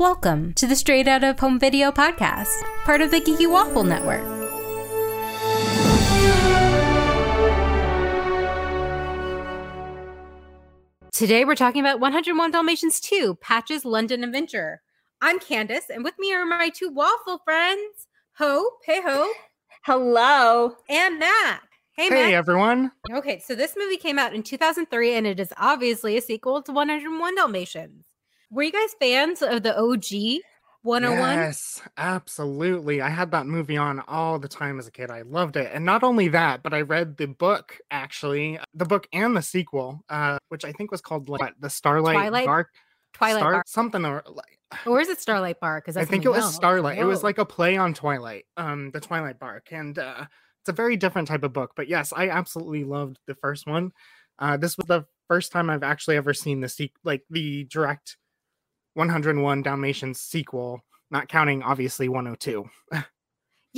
Welcome to the Straight Out of Home Video podcast, part of the Geeky Waffle Network. Today we're talking about 101 Dalmatians 2, Patch's London Adventure. I'm Candace, and with me are my two waffle friends, Hope, hey Hope, Hello. and Matt. Hey, Mac. Hey Matt. everyone. Okay, so this movie came out in 2003, and it is obviously a sequel to 101 Dalmatians. Were you guys fans of the OG 101? Yes, absolutely. I had that movie on all the time as a kid. I loved it. And not only that, but I read the book actually, the book and the sequel, uh, which I think was called like what, The Starlight Twilight- Dark Twilight Star- something or like Or is it Starlight Bar? Because I think it was Starlight. It was like a play on Twilight, um, the Twilight Bark, and uh, it's a very different type of book. But yes, I absolutely loved the first one. Uh, this was the first time I've actually ever seen the se- like the direct 101 Dalmatians sequel, not counting obviously 102. yeah,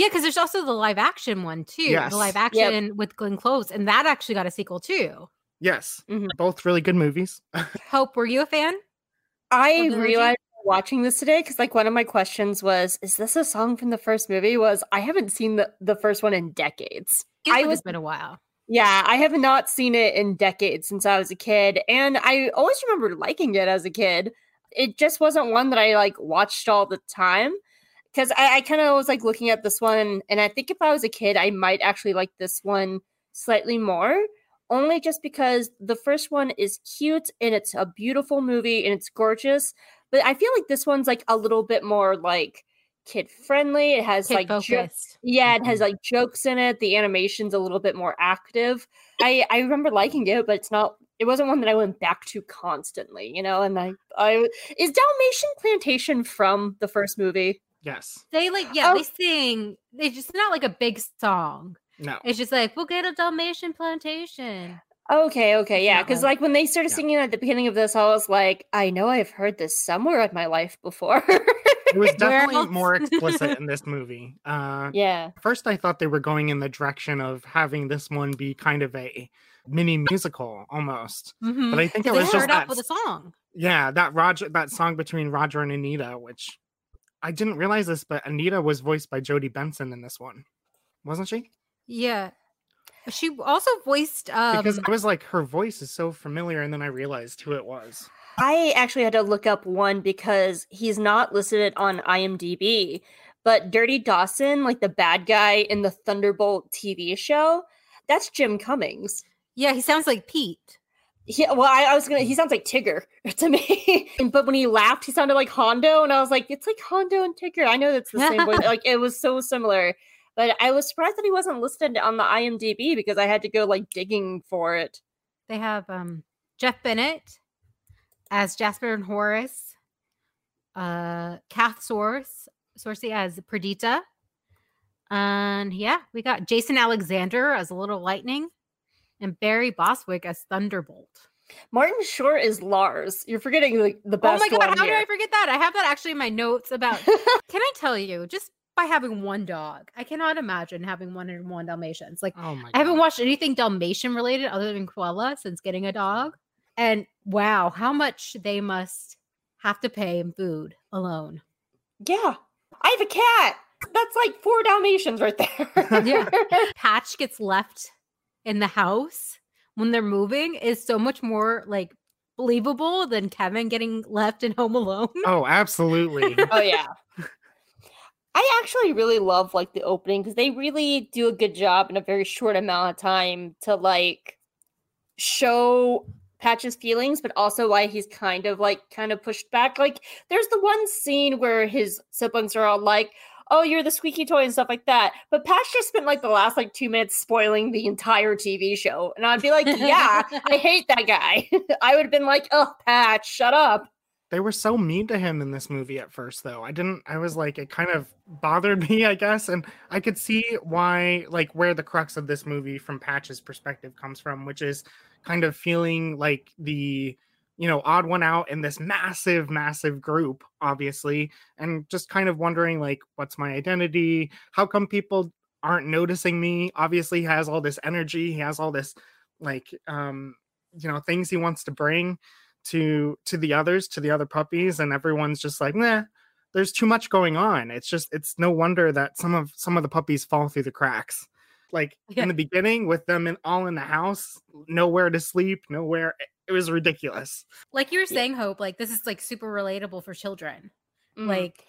because there's also the live action one too. Yes. The live action with Glenn Close, and that actually got a sequel too. Yes, Mhm. both really good movies. Hope, were you a fan? I Well, then realized watching this today because like one of my questions was, is this a song from the first movie? Was I haven't seen the, the first one in decades. Feels I was been a while. yeah, I have not seen it in decades since I was a kid. And I always remember liking it as a kid. It just wasn't one that I like watched all the time. Because I, I kind of was like looking at this one, and I think if I was a kid, I might actually like this one slightly more. Only just because the first one is cute and it's a beautiful movie and it's gorgeous. But I feel like this one's like a little bit more like kid friendly. It has Kid like jo- yeah, it has Mhm. like jokes in it. The animation's a little bit more active. I I remember liking it, but it's not. It wasn't one that I went back to constantly, you know. And I I is Dalmatian Plantation from the first movie. yes, They like, yeah, Oh. they sing. It's just not like a big song. no, It's just like we'll get a Dalmatian plantation. Okay, okay, yeah. Because one. like when they started Yeah. singing at the beginning of this, I was like, I know I've heard this somewhere in my life before. it was definitely more explicit in this movie. Uh, yeah. first I thought they were going in the direction of having this one be kind of a mini musical almost. Mhm. But I think it was just that with a song. Yeah, that Roger that song between Roger and Anita, which I didn't realize this, but Anita was voiced by Jodi Benson in this one. Wasn't she? Yeah. She also voiced um Because I was like, her voice is so familiar, and then I realized who it was. I actually had to look up one because he's not listed on IMDb, but Dirty Dawson, like the bad guy in the Thunderbolt TV show, that's Jim Cummings. yeah, he sounds like Pete. Yeah, well, I, I was gonna. He sounds like Tigger to me, but when he laughed, he sounded like Hondo, and I was like, it's like Hondo and Tigger. I know that's the same voice. Like it was so similar, but I was surprised that he wasn't listed on the IMDb because I had to go like digging for it. They have um Jeff Bennett as Jasper and Horace, uh Kath Source, Soucie as Perdita. And yeah, we got Jason Alexander as Little Lightning and Barry Bostwick as Thunderbolt. Martin Short is Lars. You're forgetting the, the Oh my god, one how did. I forget that? I have that actually in my notes about can I tell you, just by having one dog, I cannot imagine having one and one Dalmatians. Like Oh my! I haven't watched anything Dalmatian related other than Cruella since getting a dog. And wow, how much they must have to pay in food alone. Yeah. I have a cat. That's like four Dalmatians right there. Yeah. Patch gets left in the house when they're moving is so much more like believable than Kevin getting left in Home Alone. Oh, absolutely. oh yeah. I actually really love like the opening because they really do a good job in a very short amount of time to like show Patch's feelings, but also why he's kind of like kind of pushed back. Like there's the one scene where his siblings are all like, Oh, you're the squeaky toy and stuff like that. But Patch just spent like the last like two minutes spoiling the entire TV show. And I'd be like, Yeah, I hate that guy. I would have been like, Oh, Patch, shut up. they were so mean to him in this movie at first, though. I didn't. I was like, it kind of bothered me, I guess, and I could see why, like, where the crux of this movie from Patch's perspective comes from, which is kind of feeling like the you know odd one out in this massive massive group obviously and just kind of wondering like what's my identity how come people aren't noticing me obviously he has all this energy he has all this like um you know things he wants to bring to to the others, to the other puppies, and everyone's just like, nah, there's too much going on. It's just it's no wonder that some of some of the puppies fall through the cracks. Like Yeah. in the beginning, with them in, all in the house, nowhere to sleep, nowhere. It was ridiculous. Like you were saying, Hope, like this is like super relatable for children. Mm. Like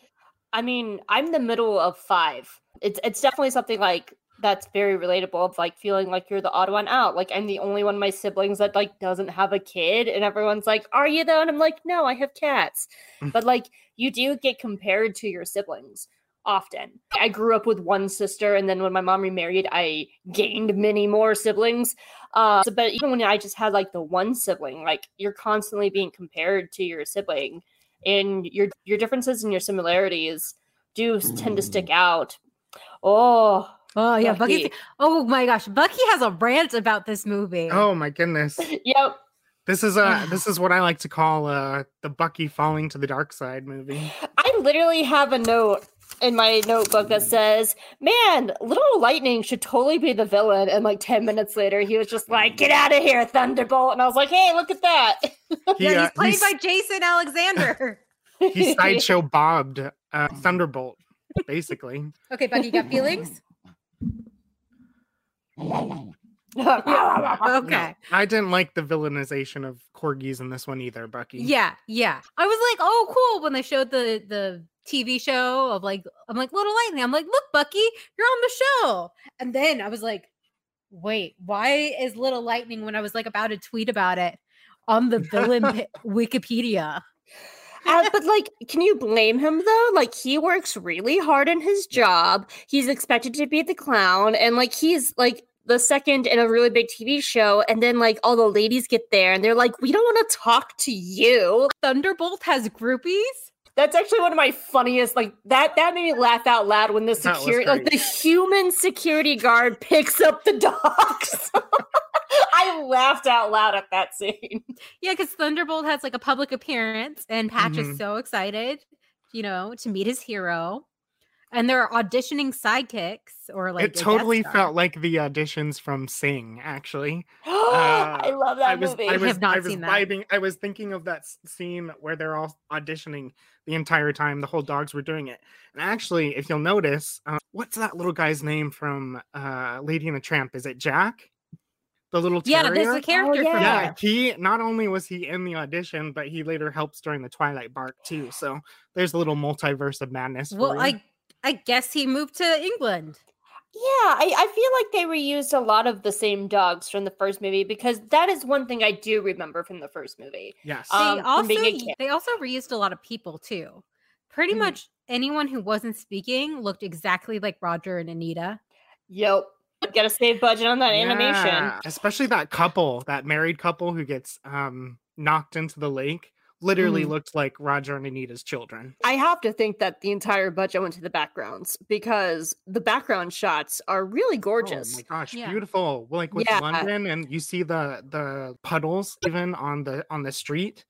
I mean, I'm the middle of five. It's it's definitely something like that's very relatable of like feeling like you're the odd one out. Like I'm the only one of my siblings that like doesn't have a kid, and everyone's like, "Are you though?" And I'm like, "No, I have cats." But like you do get compared to your siblings often. I grew up with one sister, and then when my mom remarried, I gained many more siblings. Uh, so- but even when I just had like the one sibling, like you're constantly being compared to your sibling, and your your differences and your similarities do s- tend to stick out. Oh, Oh yeah, Bucky's Bucky. Oh my gosh, Bucky has a rant about this movie. Oh my goodness. yep. This is uh this is what I like to call uh the Bucky falling to the dark side movie. I literally have a note in my notebook that says, "Man, Little Lightning should totally be the villain." And like ten minutes later, he was just like, "Get out of here, Thunderbolt!" And I was like, "Hey, look at that!" He, yeah, uh, he's played he's- by Jason Alexander. he sideshow bobbed uh, Thunderbolt, basically. okay, Bucky, you got feelings? yeah. Okay. I didn't like the villainization of corgis in this one either, Bucky. Yeah, yeah. I was like, oh, cool. When they showed the the TV show of like, I'm like, Little Lightning. I'm like, look, Bucky, you're on the show. And then I was like, wait, why is Little Lightning when I was like about to tweet about it on the villain Wikipedia? Uh, but like, can you blame him though? Like, he works really hard in his job. He's expected to be the clown, and like, he's like the second in a really big TV show. And then like all the ladies get there, and they're like, "We don't want to talk to you." Thunderbolt has groupies. That's actually one of my funniest. Like that. That made me laugh out loud when the security, like the human security guard, picks up the dogs. I laughed out loud at that scene. Yeah, because Thunderbolt has like a public appearance, and Patch Mhm. is so excited, you know, to meet his hero. And they're auditioning sidekicks or like it totally felt like the auditions from Sing, actually. I love that I was, movie. I was, have not I was seen that. vibing. I was thinking of that scene where they're all auditioning the entire time. The whole dogs were doing it. And actually, if you'll notice, uh, what's that little guy's name from uh, Lady and the Tramp? Is it Jack? The little Yeah, there's a character from yeah. he not only was he in the audition, but he later helps during the Twilight Bark too. So there's a little multiverse of madness. Well. I I guess he moved to England. Yeah, I, I feel like they reused a lot of the same dogs from the first movie because that is one thing I do remember from the first movie. yes. They Um, from also being a y- kid. they also reused a lot of people too. Pretty Mhm. much anyone who wasn't speaking looked exactly like Roger and Anita. Yep. Gotta save budget on that animation. Yeah, especially that couple, that married couple who gets um knocked into the lake, literally Mhm. looked like Roger and Anita's children. I have to think that the entire budget went to the backgrounds because the background shots are really gorgeous. Oh my gosh, Yeah. beautiful! Like with Yeah. London, and you see the the puddles even on the on the street.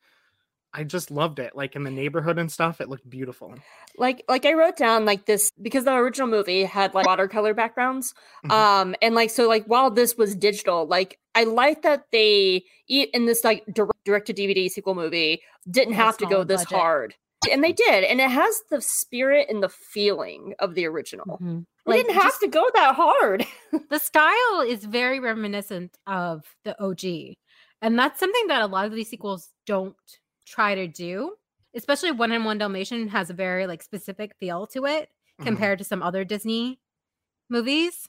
I just loved it. Like in the neighborhood and stuff, it looked beautiful. like like I wrote down like this because the original movie had like watercolor backgrounds. Mhm. Um and like so like while this was digital, like I like that they in this like direct to DVD sequel movie didn't have to go this budget. hard. And they did, and it has the spirit and the feeling of the original. We Like, didn't have just- to go that hard. the style is very reminiscent of the OG. And that's something that a lot of these sequels don't try to do. Especially One in One Dalmatian has a very like specific feel to it Mhm. compared to some other Disney movies.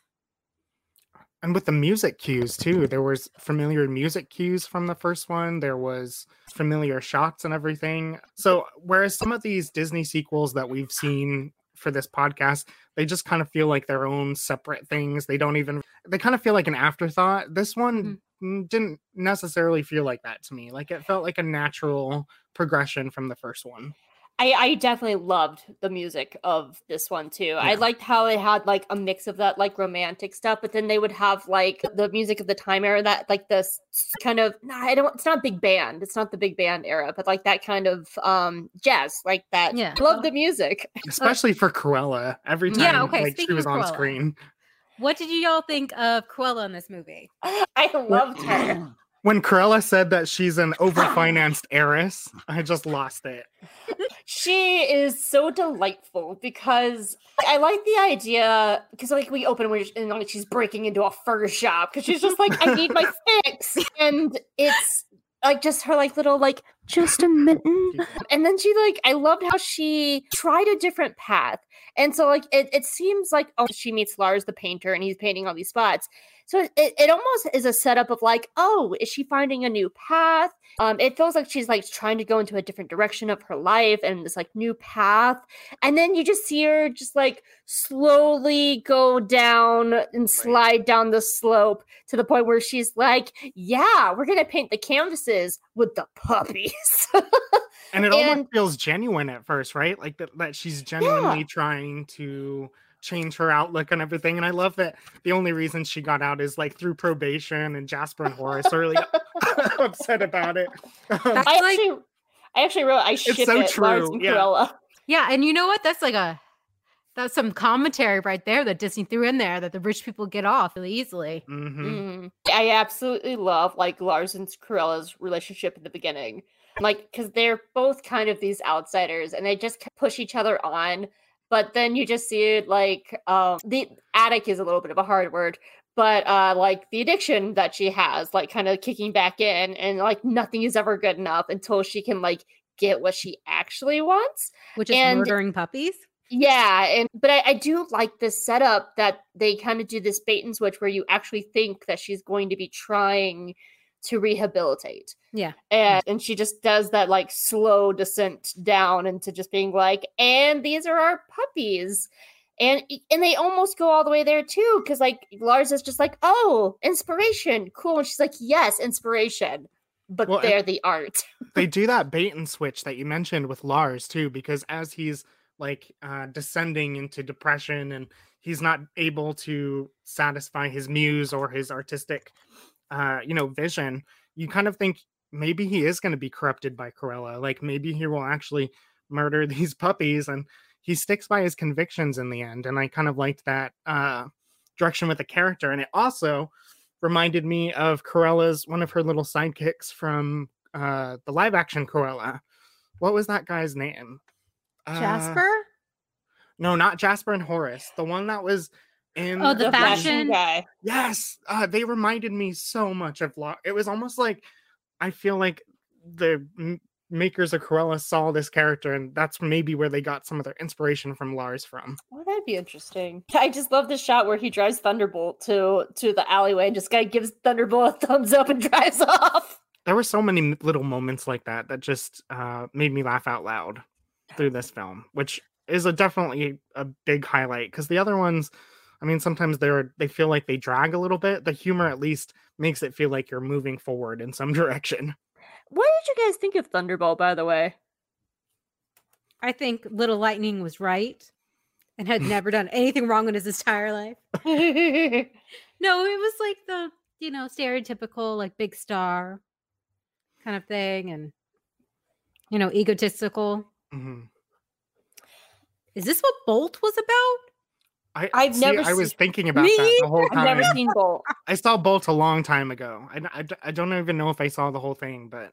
And with the music cues too there was familiar music cues from the first one there was familiar shots and everything. So whereas some of these disney sequels that we've seen for this podcast they just kind of feel like their own separate things. They don't even they kind of feel like an afterthought. This one mm, didn't necessarily feel like that to me. Like it felt like a natural progression from the first one I, I definitely loved the music of this one too. I liked how it had like a mix of that like romantic stuff, but then they would have like the music of the time era that like this kind of nah, I don't it's not big band. It's not the big band era, but like that kind of um jazz, like that. Yeah. I love the music. especially for cruella every time Yeah, okay, like she was on Cruella. screen What did you all think of Cruella in this movie? I loved her. when Cruella said that she's an overfinanced heiress, I just lost it. She is so delightful because I like the idea because like we open when and like she's breaking into a fur shop because she's just like I need my fix. And it's like just her like little like just a mitten. And then she like I loved how she tried a different path. And so like it, it seems like oh she meets Lars the painter and he's painting all these spots so it, it almost is a setup of like, oh, is she finding a new path? Um, it feels like she's like trying to go into a different direction of her life and this like new path. And then you just see her just like slowly go down and slide down the slope to the point where she's like, yeah, we're gonna paint the canvases with the puppies. and it and, almost feels genuine at first, right? Like that, that she's genuinely yeah. trying to change her outlook and everything. And I love that the only reason she got out is like through probation, and Jasper and Horace are really upset about it. Um, I actually, I actually wrote, I ship so it, true. Lars and yeah. Cruella. Yeah, and you know what? That's like a that's some commentary right there that Disney threw in there that the rich people get off really easily. Mm-hmm. Mm. I absolutely love like Lars and Cruella's relationship in the beginning, like because they're both kind of these outsiders and they just push each other on but then you just see it like um the addict is a little bit of a hard word but uh like the addiction that she has like kind of kicking back in and like nothing is ever good enough until she can like get what she actually wants which is and, murdering puppies? Yeah and but I, I do like this setup that they kind of do this bait and switch where you actually think that she's going to be trying to rehabilitate. Yeah. And and she just does that like slow descent down into just being like, and these are our puppies. And and they almost go all the way there too, because like Lars is just like, oh, inspiration, cool. And she's like, yes, inspiration. But well, they're the art. they do that bait and switch that you mentioned with Lars too, because as he's like uh descending into depression and he's not able to satisfy his muse or his artistic uh, you know, vision, you kind of think maybe he is going to be corrupted by Cruella. Like maybe he will actually murder these puppies and he sticks by his convictions in the end. And I kind of liked that uh, direction with the character. And it also reminded me of Cruella's one of her little sidekicks from uh, the live action Corella. What was that guy's name? Uh, Jasper? No, not Jasper and Horace. The one that was and oh, the, the fashion guy. Yes, uh, they reminded me so much of Lo- It was almost like I feel like the m- makers of Cruella saw this character, and that's maybe where they got some of their inspiration from Lars from. Oh, that'd be interesting. I just love the shot where he drives Thunderbolt to to the alleyway and just guy gives Thunderbolt a thumbs up and drives off. There were so many little moments like that that just uh, made me laugh out loud through this film, which is a definitely a big highlight because the other ones I mean, sometimes they're they feel like they drag a little bit. The humor at least makes it feel like you're moving forward in some direction. What did you guys think of Thunderbolt, by the way? I think Little Lightning was right and had never done anything wrong in his entire life. no, it was like the, you know, stereotypical like big star kind of thing and you know, egotistical. Mm-hmm. Is this what Bolt was about? I, I've see, never. I was thinking about me? that the whole time. I've never seen Bolt. I saw Bolt a long time ago. I, I, I don't even know if I saw the whole thing, but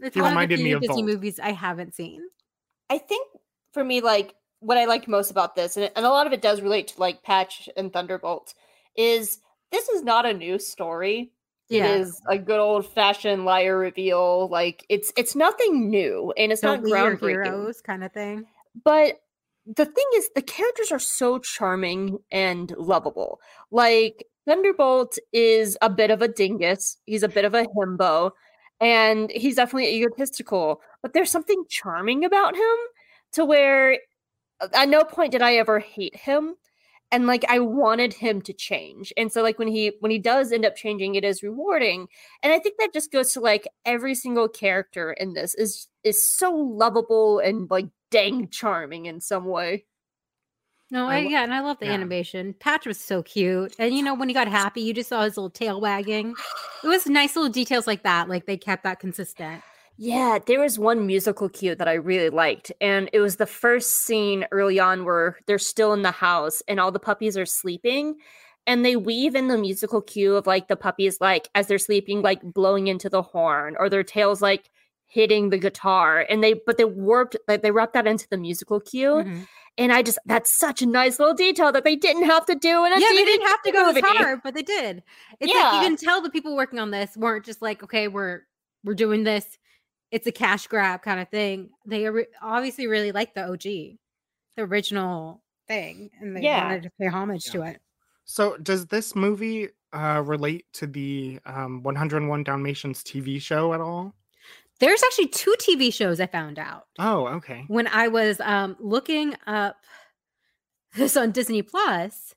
it's he reminded me of Disney Bolt. movies I haven't seen. I think for me, like what I like most about this, and, and a lot of it does relate to like Patch and Thunderbolt, is this is not a new story. Yeah. It is a good old fashioned liar reveal. Like it's it's nothing new, and it's Don't not groundbreaking. Heroes kind of thing. But the thing is the characters are so charming and lovable. Like thunderbolt is a bit of a dingus he's a bit of a himbo and he's definitely egotistical but there's something charming about him to where uh, at no point did i ever hate him and like i wanted him to change and so like when he when he does end up changing it is rewarding and i think that just goes to like every single character in this is is so lovable and like dang charming in some way. No, I, I yeah, and I love the yeah. animation. Patch was so cute, and you know when he got happy, you just saw his little tail wagging. It was nice little details like that. Like they kept that consistent. Yeah, there was one musical cue that I really liked, and it was the first scene early on where they're still in the house and all the puppies are sleeping, and they weave in the musical cue of like the puppies like as they're sleeping like blowing into the horn or their tails like hitting the guitar and they but they warped like they wrapped that into the musical cue Mhm. and i just that's such a nice little detail that they didn't have to do and Yeah, they didn't have to go as hard, but they did. It's like you can tell the people working on this weren't just like, okay, we're we're doing this. It's a cash grab kind of thing. They ori- obviously really like the OG, the original thing, and they Yeah. wanted to pay homage to it. So does this movie uh relate to the um 101 Dalmatians TV show at all? There's actually two TV shows I found out Oh, okay. when I was um, looking up this on Disney Plus.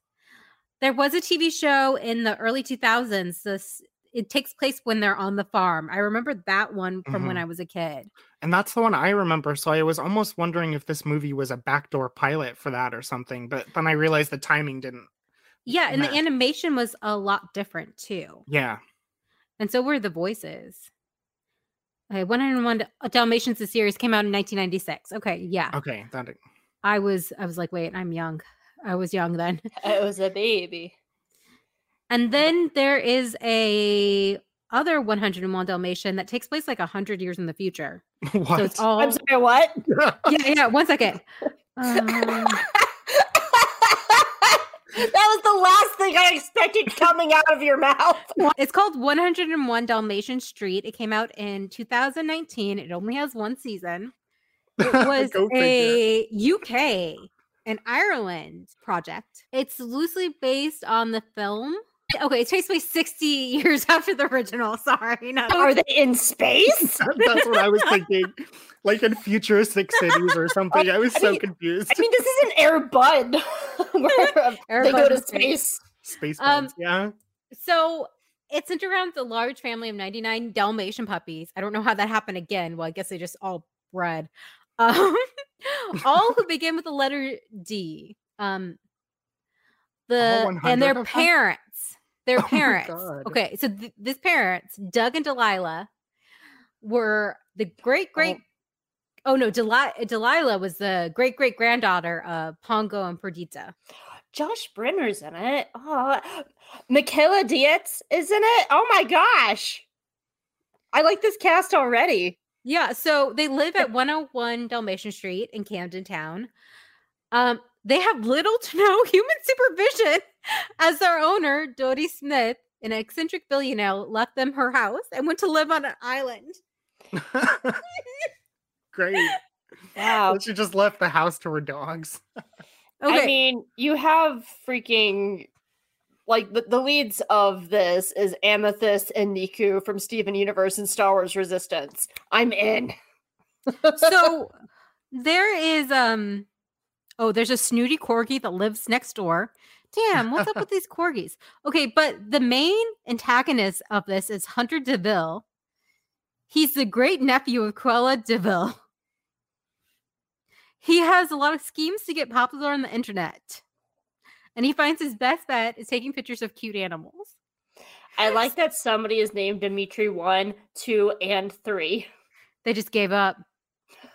There was a TV show in the early 2000s. This it takes place when they're on the farm. I remember that one from when Mhm. I was a kid. And that's the one I remember. So I was almost wondering if this movie was a backdoor pilot for that or something. But then I realized the timing didn't. Yeah, and the animation was a lot different too. Yeah. And so were the voices. Okay, 101 Dalmatians the series came out in 1996. Okay, yeah. Okay. That I was I was like, wait, I'm young. I was young then. it was a baby And then there is a other 101 Dalmatian that takes place like 100 years in the future. what? So it's all i'm sorry what Yeah, yeah, one second. Um, that was the last thing i expected coming out of your mouth it's called 101 Dalmatian Street. It came out in 2019. It only has one season. It was a UK and Ireland project. It's loosely based on the film. Okay, it takes place 60 years after the original. Sorry, not are they in space That's what I was thinking. Like in futuristic cities or something. I was I so mean- confused. i mean this is an air bud where Air they go to is space Space um, buds, yeah. So it's centered around the large family of 99 Dalmatian puppies. I don't know how that happened again. Well, I guess they just all bred. Um, all who begin with the letter D. Um, the and their of them? parents. Their Oh parents. Okay, so th- this parents, Doug and Delilah, were the great great. Oh, no, Deli- Delilah was the great great granddaughter of Pongo and Perdita. Josh Brener's in it. Oh, Michaela Dietz is in it. Oh my gosh. I like this cast already. Yeah, so they live at 101 Dalmatian Street in Camden Town. Um, they have little to no human supervision as their owner, Dodie Smith, an eccentric billionaire, left them her house and went to live on an island. Great. Wow. She just left the house to her dogs. Okay. I mean, you have freaking like the, the leads of this is Amethyst and Neeku from Steven Universe and Star Wars Resistance. I'm in. so there is um oh, there's a snooty corgi that lives next door. Damn, what's up with these corgis? Okay, but the main antagonist of this is Hunter De Vil. He's the great nephew of Cruella De Vil. He has a lot of schemes to get popular on the internet. And he finds his best bet is taking pictures of cute animals. I like that somebody is named Dimitri 1, 2, and 3. They just gave up.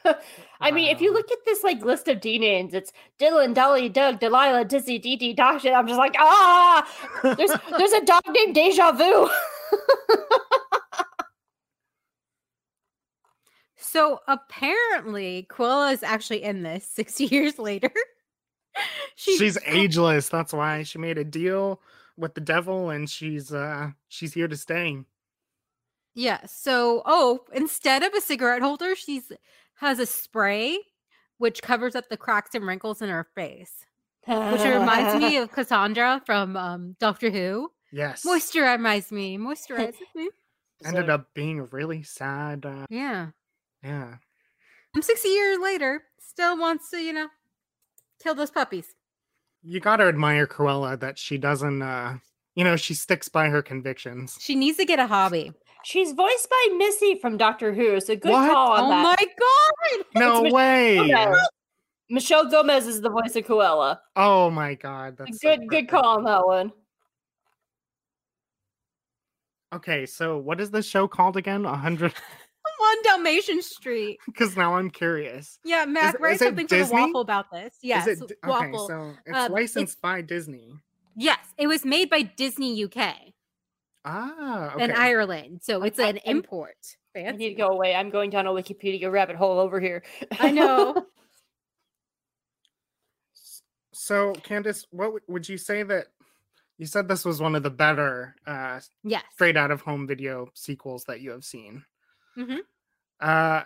I mean, if you look at this like list of D names, it's Dylan, Dolly, Doug, Delilah, Dizzy, Dee Dee, Dasha. I'm just like, ah, there's there's a dog named Deja Vu. So apparently, Cruella is actually in this 60 years later. She's ageless. That's why she made a deal with the devil and she's uh she's here to stay. Yeah. So, oh, instead of a cigarette holder, she's has a spray which covers up the cracks and wrinkles in her face, which reminds me of Cassandra from um, Doctor Who. Yes. Moisturize me, moisturize me. Ended up being really sad. Uh, Yeah. yeah. I'm 60 years later, still wants to, you know, kill those puppies. You gotta admire Cruella that she doesn't uh you know, she sticks by her convictions. She needs to get a hobby. She's voiced by Missy from Doctor Who, so good What? call on Oh that. my god! No Mich- way. Gomez. Michelle Gomez is the voice of Cruella. Oh my god. That's so good, good call on that one. Okay, so what is this show called again? A hundred On Dalmatian Street. because now I'm curious. Yeah, Mac, it- write is something for the waffle about this. Yes, is it okay, waffle. so it's Um, it's- licensed by Disney. Yes, it was made by Disney UK Ah, okay. and Ireland, so it's I- an I'm- import. I need to go away. I'm going down a Wikipedia rabbit hole over here. I know. so, Candace, what w- would you say that you said this was one of the better uh, yes. straight out of home video sequels that you have seen? Mhm. Uh,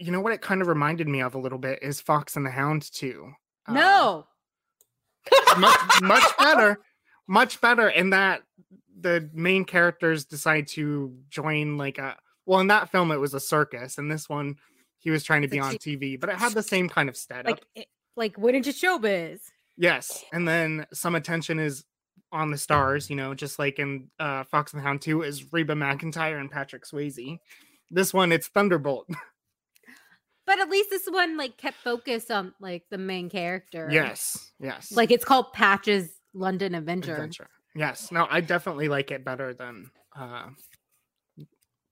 you know what it kind of reminded me of a little bit is Fox and the Hound too. Uh, No. much much better, much better in that the main characters decide to join like a well in that film it was a circus and this one he was trying to be on TV but it had the same kind of setup. like it- like went into showbiz. yes, and then some attention is on the stars, you know, just like in uh, Fox and the Hound 2 is Reba McEntire and Patrick Swayze. This one it's Thunderbolt. But at least this one like kept focus on like the main character. yes, yes. Like it's called Patches London Avenger. Adventure. Yes. No, I definitely like it better than uh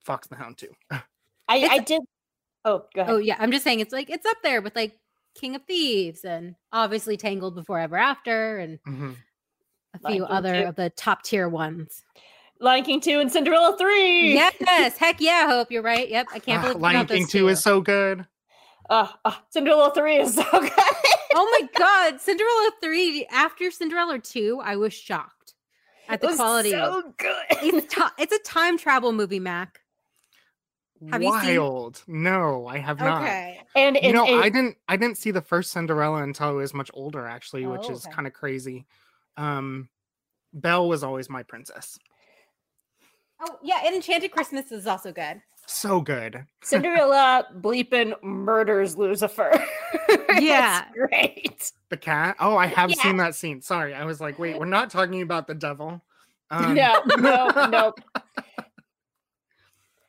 Fox and the Hound 2. I, I did. Oh, go ahead. Oh yeah, I'm just saying it's like it's up there with like King of Thieves and obviously Tangled Before Ever After and Mhm. a Lion few King other too. of the top tier ones. Lion King 2 and Cinderella 3. yes, heck yeah, I Hope you're right. Yep, I can't believe you Lion got those King 2 two. is so good. Uh, uh, Cinderella 3 is so good. oh my god, Cinderella 3 after Cinderella 2, I was shocked at It the was quality. so good. it's ti- it's a time travel movie, Mac. Have you seen- Wild. No, I have not. and You know, it- I didn't I didn't see the first Cinderella until I was much older actually, which Oh, is okay. kind of crazy. Um Belle was always my princess. Oh yeah, and Enchanted Christmas is also good. So good. Cinderella bleeping murders Lucifer. Yeah. It's great. The cat. Oh, I have Yeah. seen that scene. Sorry. I was like, wait, we're not talking about the devil. Um, no, no, no.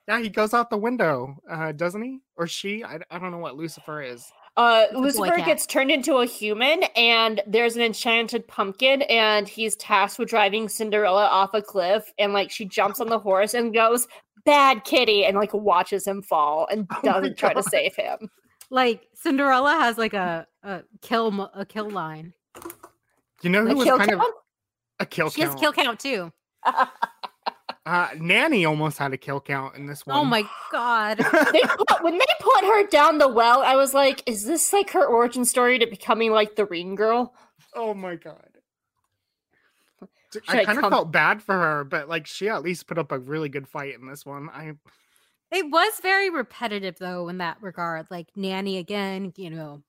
Yeah, he goes out the window, uh, doesn't he? Or she? I, I don't know what Lucifer is. Uh, Lucifer gets turned into a human, and there's an enchanted pumpkin, and he's tasked with driving Cinderella off a cliff, and like she jumps on the horse and goes, "Bad kitty," and like watches him fall and Oh doesn't try to save him. Like Cinderella has like a a kill a kill line. You know who Like was kill kind of a kill She has kill count too. Uh, Nanny almost had a kill count in this one. Oh my god. they put, when they put her down the well, I was like, "Is this like her origin story to becoming like the Ring Girl?" Oh my god. Should I I kind of come- felt bad for her, but like she at least put up a really good fight in this one. I It was very repetitive though in that regard. Like nanny again, you know,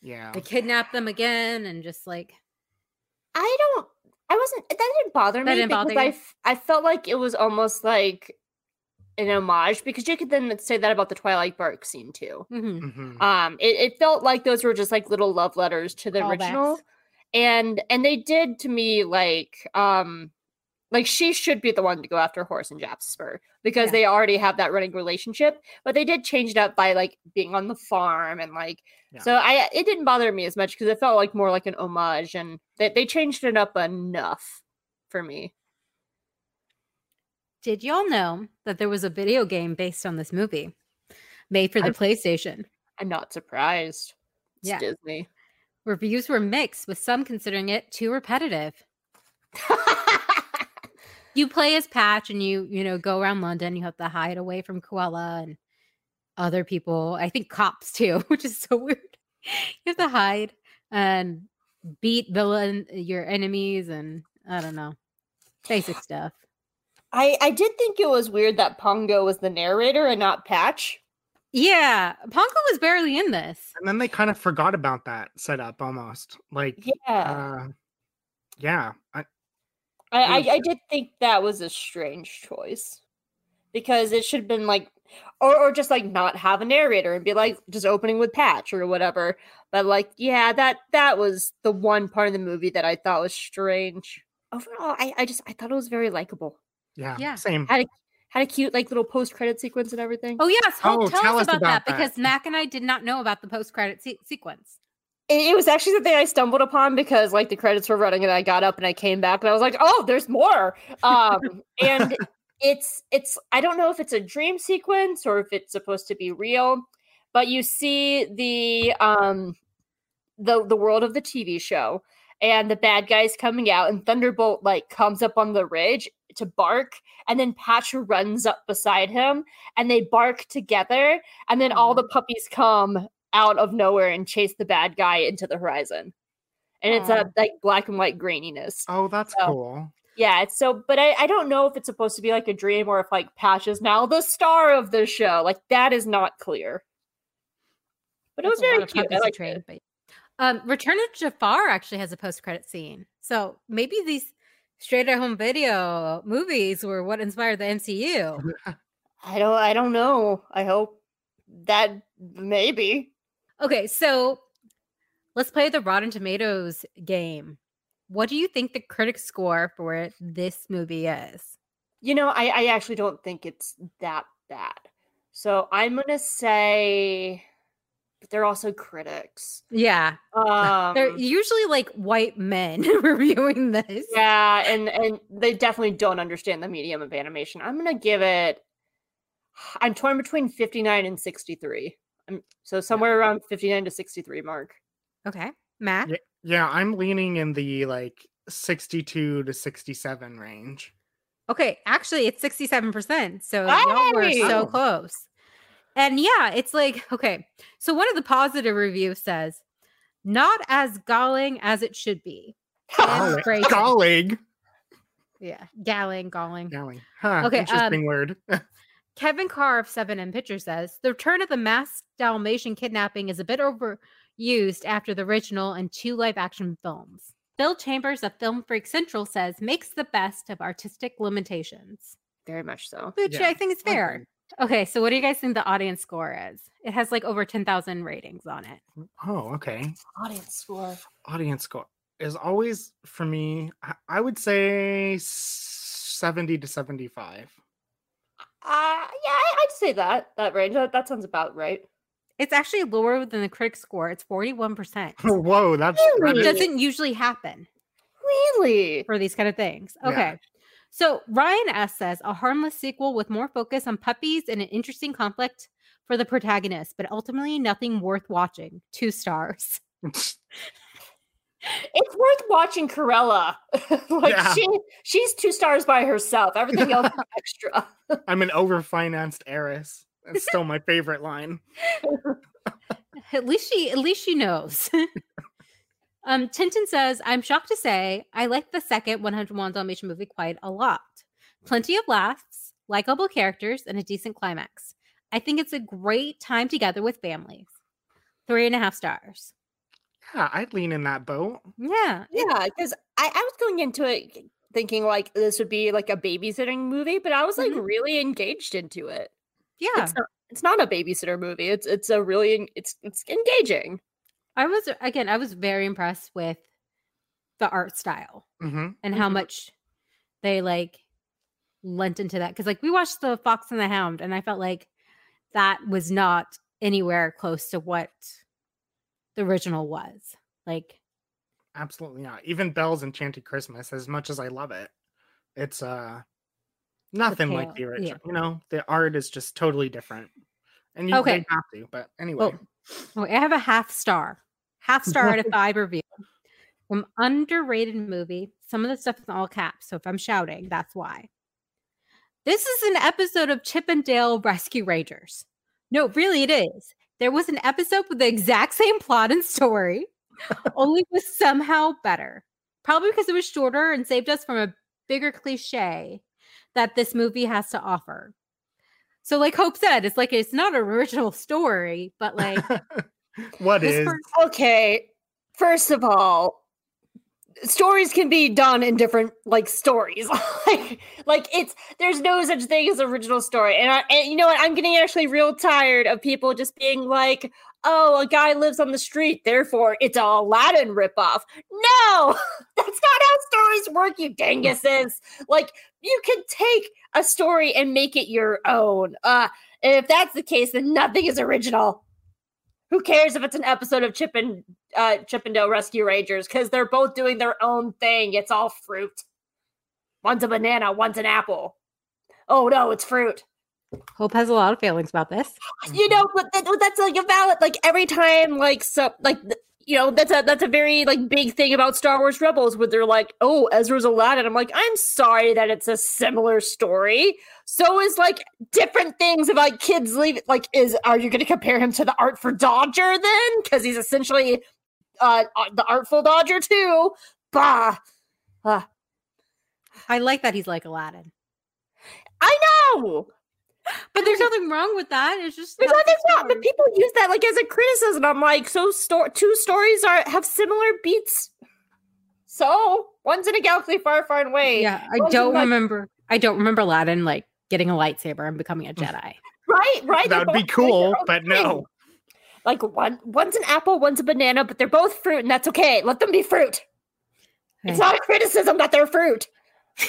yeah. they kidnap them again and just like I don't. I wasn't. That didn't bother That me didn't because bother I, you? f- I felt like it was almost like an homage because you could then say that about the Twilight Bark scene too. mhm. Mhm. Um, it, it felt like those were just like little love letters to the original, Callbacks. and and they did to me like um like she should be the one to go after Horace and Jasper because Yeah. they already have that running relationship, but they did change it up by like being on the farm and like Yeah. so I it didn't bother me as much because it felt like more like an homage and they, they changed it up enough for me. Did y'all know that there was a video game based on this movie made for the I've- PlayStation? I'm not surprised. It's Yeah. Disney. Reviews were mixed, with some considering it too repetitive. You play as Patch and you, you know, go around London. You have to hide away from Cruella and other people. I think cops too, which is so weird. You have to hide and beat villain your enemies and I don't know. Basic stuff. I I did think it was weird that Pongo was the narrator and not Patch. Yeah. Pongo was barely in this. And then they kind of forgot about that setup almost. Like Yeah. uh yeah. I, I, I, I did think that was a strange choice because it should have been like, or, or just like not have a narrator and be like just opening with Patch or whatever. But like, yeah, that that was the one part of the movie that I thought was strange. Overall, I, I just I thought it was very likable. yeah. Yeah. Same. Had a had a cute like little post credit sequence and everything. Oh, yes. Oh, tell, tell us us about, about that, that. because Mac and I did not know about the post credit se- sequence. It, it was actually the thing I stumbled upon because like the credits were running and I got up and I came back and I was like, oh, there's more. Um, and it's it's I don't know if it's a dream sequence or if it's supposed to be real, but you see the um the the world of the TV show and the bad guy's coming out, and Thunderbolt like comes up on the ridge to bark, and then Patch runs up beside him, and they bark together, and then all the puppies come out of nowhere and chase the bad guy into the horizon. And it's a like black and white graininess. Oh, that's So- cool. Yeah, it's so, but I, I don't know if it's supposed to be like a dream or if like Patch is now the star of the show. Like that is not clear. But it was That's a lot very cute. I puppies liked train, it. but- Um, Return of Jafar actually has a post-credit scene, so maybe these straight-at-home video movies were what inspired the MCU. I don't I don't know. I hope that maybe. Okay, so let's play the Rotten Tomatoes game. What do you think the critic score for this movie is? You know, I, I actually don't think it's that bad. So I'm gonna say but they're also critics. Yeah, Um they're usually like white men reviewing this. Yeah, and and they definitely don't understand the medium of animation. I'm gonna give it. I'm torn between 59 and 63. I'm, so somewhere around 59 to 63 mark. Okay, Matt. Yeah. Yeah, I'm leaning in the like 62 to 67 range. Okay, actually, it's 67%. So y'all were so Oh. close. And yeah, it's like, okay. So one of the positive reviews says, not as galling as it should be. Golly- great. Galling. Yeah, galling, galling. Galling. Huh, Okay, um, interesting word. Kevin Carr of 7M Picture says, the return of the masked Dalmatian kidnapping is a bit overused after the original and two live action films. Bill Chambers of Film Freak Central says, makes the best of artistic limitations, Very much so. which Yeah, I think is fair. Okay, so what do you guys think the audience score is? It has like over 10,000 ratings on it. Oh, okay. Audience score. Audience score is always for me. I- I would say 70 to 75. Uh, yeah, I, I'd say that that range. That, that sounds about right. It's actually lower than the critic score. It's 41%. Whoa, that's that It doesn't usually happen. Really? for these kind of things. Yeah. Okay. So Ryan S says a harmless sequel with more focus on puppies and an interesting conflict for the protagonist, but ultimately nothing worth watching. Two stars. It's worth watching Cruella. like Yeah. she she's two stars by herself. Everything else is extra. I'm an overfinanced heiress. That's still my favorite line. At least she at least she knows. um Tintin says, I'm shocked to say I like the second 101 Dalmatian movie quite a lot. Plenty of laughs, likable characters, and a decent climax. I think it's a great time together with families. Three and a half stars. Yeah, I'd lean in that boat. Yeah. Yeah, because I, I was going into it thinking like this would be like a babysitting movie, but I was like Mhm. really engaged into it. yeah. It's not, it's not a babysitter movie. It's it's a really it's it's engaging. I was again, I was very impressed with the art style hmm and how Mhm. much they like lent into that. Cause like we watched the Fox and the Hound, and I felt like that was not anywhere close to what the original was. Like, Absolutely not. Even Belle's Enchanted Christmas, as much as I love it, it's uh nothing like the pale- yeah. original. You know, the art is just totally different. And you Okay. have to, but anyway. oh, I have a half star, half star out of five review from underrated movie. Some of the stuff is all caps. So if I'm shouting, that's why. This is an episode of Chip and Dale Rescue Rangers. No, really, it is. There was an episode with the exact same plot and story, only was somehow better. Probably because it was shorter and saved us from a bigger cliche that this movie has to offer. So, like Hope said, it's like it's not an original story, but like what is? per- Okay, first of all, stories can be done in different like stories. like like it's there's no such thing as original story. And I and you know what? I'm getting actually real tired of people just being like, "Oh, a guy lives on the street, therefore it's a Aladdin ripoff." No, that's not how stories work, you dinguses. like you can take a story and make it your own. Uh, and if that's the case, then nothing is original. Who cares if it's an episode of Chip and uh, Chip and Dale Rescue Rangers? Because they're both doing their own thing. It's all fruit. One's a banana, one's an apple. Oh no, it's fruit. Hope has a lot of feelings about this. You know, but that, that's like a valid. Like every time, like so, like you know that's a that's a very like big thing about Star Wars Rebels where they're like, oh, Ezra's Aladdin. I'm like, I'm sorry that it's a similar story. So is like different things about kids leave. Like, is are you going to compare him to the Artful Dodger then? Because he's essentially uh, uh, the Artful Dodger too. Bah. Uh, I like that he's like Aladdin. I know. But there's nothing wrong with that. It's just There's that's the nothing wrong, but people use that like as a criticism. I'm like, so sto- two stories are have similar beats. So one's in a galaxy far, far away. Yeah, I One's don't like- remember. I don't remember Aladdin like getting a lightsaber and becoming a Jedi. Right, right. That would be cool, but no. Like one, one's an apple, one's a banana, but they're both fruit, and that's okay. Let them be fruit. It's not a criticism that they're fruit.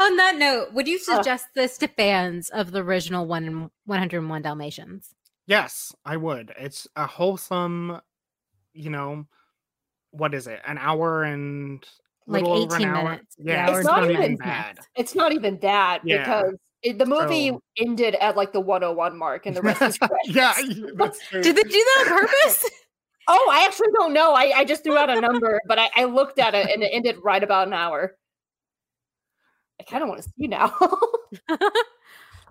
On that note, would you Uh. suggest this to fans of the original one and 101 Dalmatians? Yes, I would. It's a wholesome, you know, what is it? An hour and Like little over an 18 hour? minutes. Yeah, It's it's not not even even bad. It's not even that Yeah. because it, the movie So- ended at like the 101 mark, and the rest is yeah, that's true. Did they do that on purpose? Oh, I actually don't know. I, I just threw out a number, but I, I looked at it and it ended right about an hour. I kind of want to see now.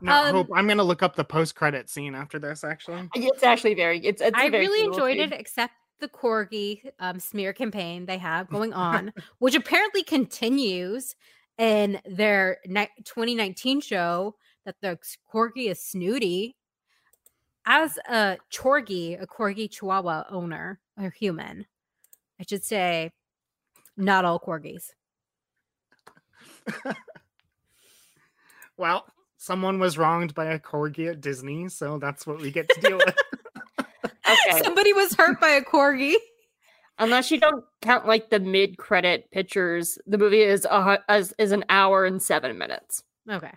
No, Um, Hope, I'm gonna look up the post-credit scene after this. Actually, it's actually very. It's. it's a I very really cool enjoyed scene. it, except the corgi um, smear campaign they have going on, which apparently continues in their ni- 2019 show that the corgi is snooty. As a chorgi, a corgi chihuahua owner or human, I should say, not all corgis. well, someone was wronged by a corgi at Disney, so that's what we get to deal with. Okay. Somebody was hurt by a corgi. Unless you don't count like the mid-credit pictures, the movie is a, hu- is, is an hour and seven minutes. Okay.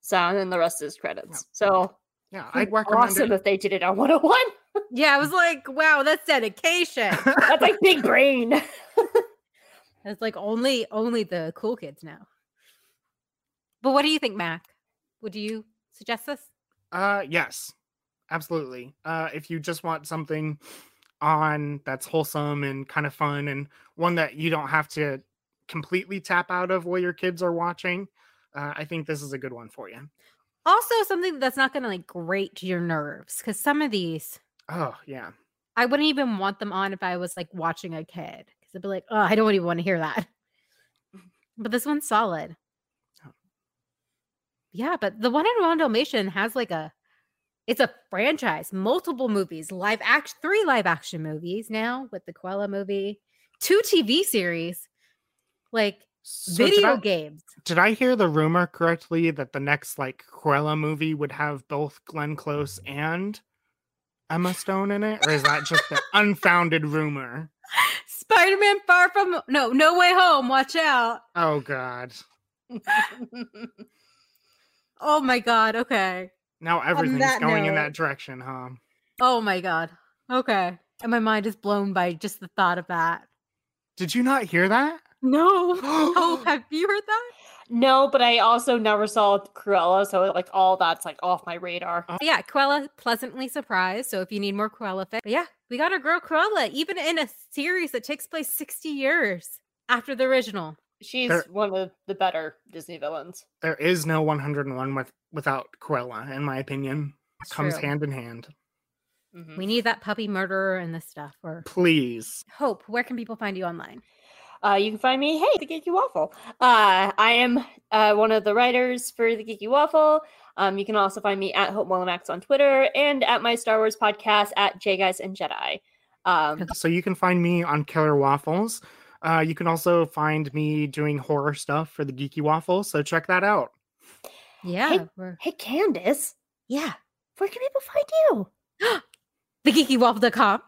So and then the rest is credits. So yeah, I'd recommend awesome it. if they did it on 101. Yeah, I was like, wow, that's dedication. That's like big brain. It's like only only the cool kids know. But what do you think, Mac? Would you suggest this? Uh yes. Absolutely. Uh if you just want something on that's wholesome and kind of fun and one that you don't have to completely tap out of while your kids are watching, uh, I think this is a good one for you. Also, something that's not going to like grate your nerves because some of these Oh, yeah. I wouldn't even want them on if I was like watching a kid because I'd be like, oh, I don't even want to hear that. But this one's solid. Oh. Yeah, but the one in one Dalmatian has like a, it's a franchise, multiple movies, live action, three live action movies now with the Cruella movie, two TV series, like So did video I- games. Did I hear the rumor correctly that the next like Cruella movie would have both Glenn Close and Emma Stone in it, or is that just an unfounded rumor? Spider Man Far From No No Way Home. Watch out! Oh God! Oh my god. Okay. Now everything's that going in that direction, huh? Oh my god. Okay. And my mind is blown by just the thought of that. Did you not hear that? No. Oh, have you heard that? no, but I also never saw Cruella, so like all that's like off my radar. Oh. Yeah, Cruella pleasantly surprised. So if you need more Cruella, fic- but yeah, we got our girl Cruella, even in a series that takes place 60 years after the original. She's There- one of the better Disney villains. There is no 101 with without Cruella, in my opinion. It's Comes true. hand in hand. Mhm. We need that puppy murderer and this stuff. Or Please. Hope, where can people find you online? Uh, you can find me, hey, the Geeky Waffle. Uh, I am uh, one of the writers for the Geeky Waffle. Um, you can also find me at Hope Molamax on Twitter and at my Star Wars podcast at J Guys and Jedi. Um, So you can find me on Killer Waffles. Uh, you can also find me doing horror stuff for the Geeky Waffle. So check that out. Yeah. we're, hey, Candace, yeah. where can people find you? TheGeekyWaffle.com.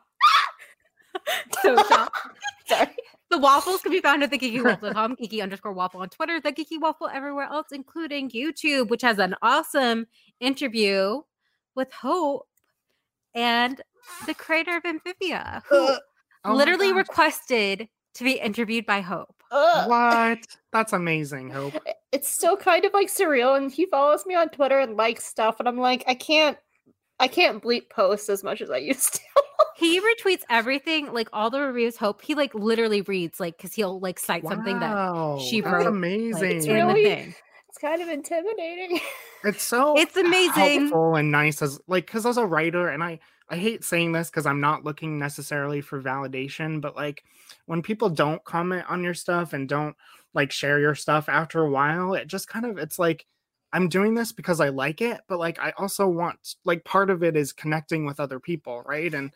so. Sorry. The waffles can be found at thegeekywaffle.com, geeky underscore waffle on Twitter, the geeky waffle everywhere else, including YouTube, which has an awesome interview with Hope and the creator of Amphibia, who Uh, Oh literally requested to be interviewed by Hope. uh, What? That's amazing, Hope. It's still kind of like surreal, and he follows me on Twitter and likes stuff, and I'm like, I can't. I can't bleep posts as much as I used to. He retweets everything, like all the reviews. Hope he like literally reads, like because he'll like cite something that Wow, she that's wrote, like, amazing. in the really- it's kind of intimidating. It's so It's amazing. helpful and nice as like because as a writer, and I I hate saying this because I'm not looking necessarily for validation, but like when people don't comment on your stuff and don't like share your stuff after a while, it just kind of it's like I'm doing this because I like it, but like I also want like part of it is connecting with other people, right? And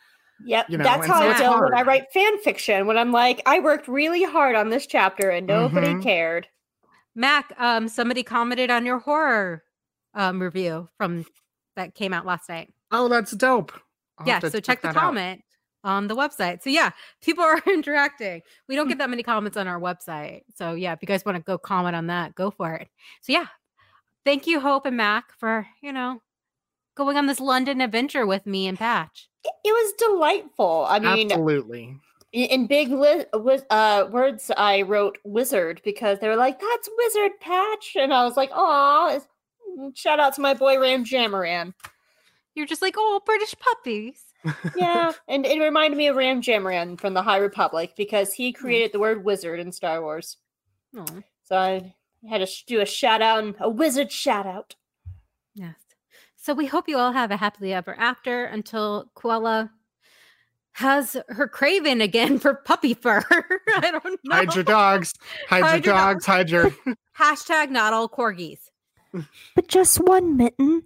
Yep, You know, that's how so I it's feel when I write fan fiction. When I'm like, I worked really hard on this chapter and nobody Mhm. cared. Mac, um, somebody commented on your horror um review from that came out last night. oh, that's dope. I'll yeah, so check the that out. comment on the website. So yeah, people are interacting. We Hmm. don't get that many comments on our website. So yeah, if you guys want to go comment on that, go for it. So yeah, thank you, Hope and Mac, for you know going on this London adventure with me and Patch. It, it was delightful. I mean, Absolutely. in, in big li- wiz- uh, words, I wrote wizard because they were like, "That's wizard patch," and I was like, "Aw." Shout out to my boy Ram Jomaram. You're just like, oh, British puppies. Yeah, and it reminded me of Ram Jomaram from the High Republic because he mm. created the word wizard in Star Wars. Oh, So I had to do a shout out and a wizard shout out. yes. So we hope you all have a happily ever after until Cruella has her craving again for puppy fur. I don't know. Hide your dogs. Hide, Hide your your dogs. Hide your. Hashtag not all corgis. But just one mitten.